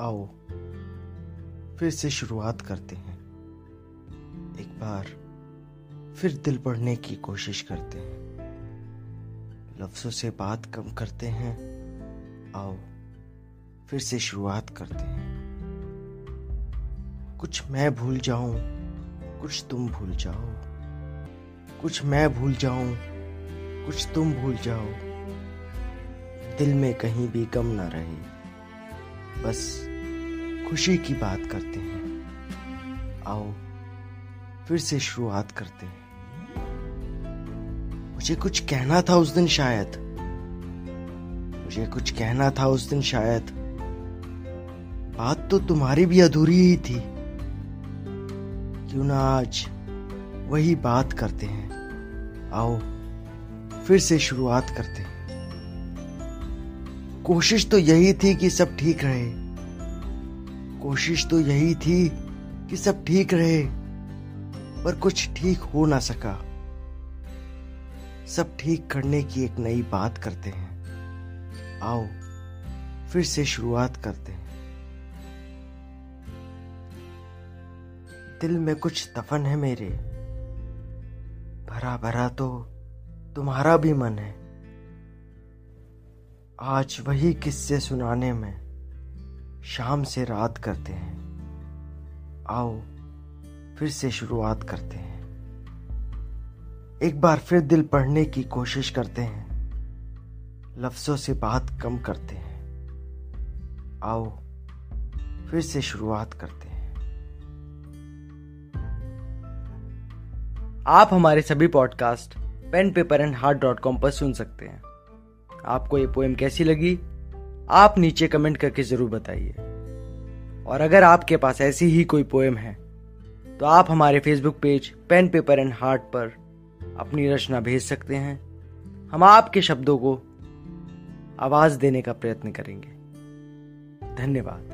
आओ, फिर से शुरुआत करते हैं। एक बार फिर दिल पढ़ने की कोशिश करते हैं। लफ्जों से बात कम करते हैं। आओ, फिर से शुरुआत करते हैं। कुछ मैं भूल जाऊँ, कुछ तुम भूल जाओ। कुछ मैं भूल जाऊँ, कुछ तुम भूल जाओ। दिल में कहीं भी गम ना रहे। बस खुशी की बात करते हैं। आओ, फिर से शुरुआत करते हैं। मुझे कुछ कहना था उस दिन शायद। मुझे कुछ कहना था उस दिन शायद। बात तो तुम्हारी भी अधूरी ही थी। क्यों ना आज वही बात करते हैं। आओ, फिर से शुरुआत करते हैं। कोशिश तो यही थी कि सब ठीक रहे। कोशिश तो यही थी कि सब ठीक रहे, पर कुछ ठीक हो ना सका। सब ठीक करने की एक नई बात करते हैं। आओ, फिर से शुरुआत करते हैं। दिल में कुछ दफन है मेरे। भरा भरा तो तुम्हारा भी मन है। आज वही किस्से सुनाने में शाम से रात करते हैं। आओ, फिर से शुरुआत करते हैं। एक बार फिर दिल पढ़ने की कोशिश करते हैं। लफ्जों से बात कम करते हैं। आओ, फिर से शुरुआत करते हैं। आप हमारे सभी podcast pen paper and heart dot com पर सुन सकते हैं। आपको ये पोएम कैसी लगी? आप नीचे कमेंट करके ज़रूर बताइए। और अगर आपके पास ऐसी ही कोई पोएम है तो आप हमारे Facebook page pen paper and heart पर अपनी रचना भेज सकते हैं। हम आपके शब्दों को आवाज़ देने का प्रयत्न करेंगे। धन्यवाद।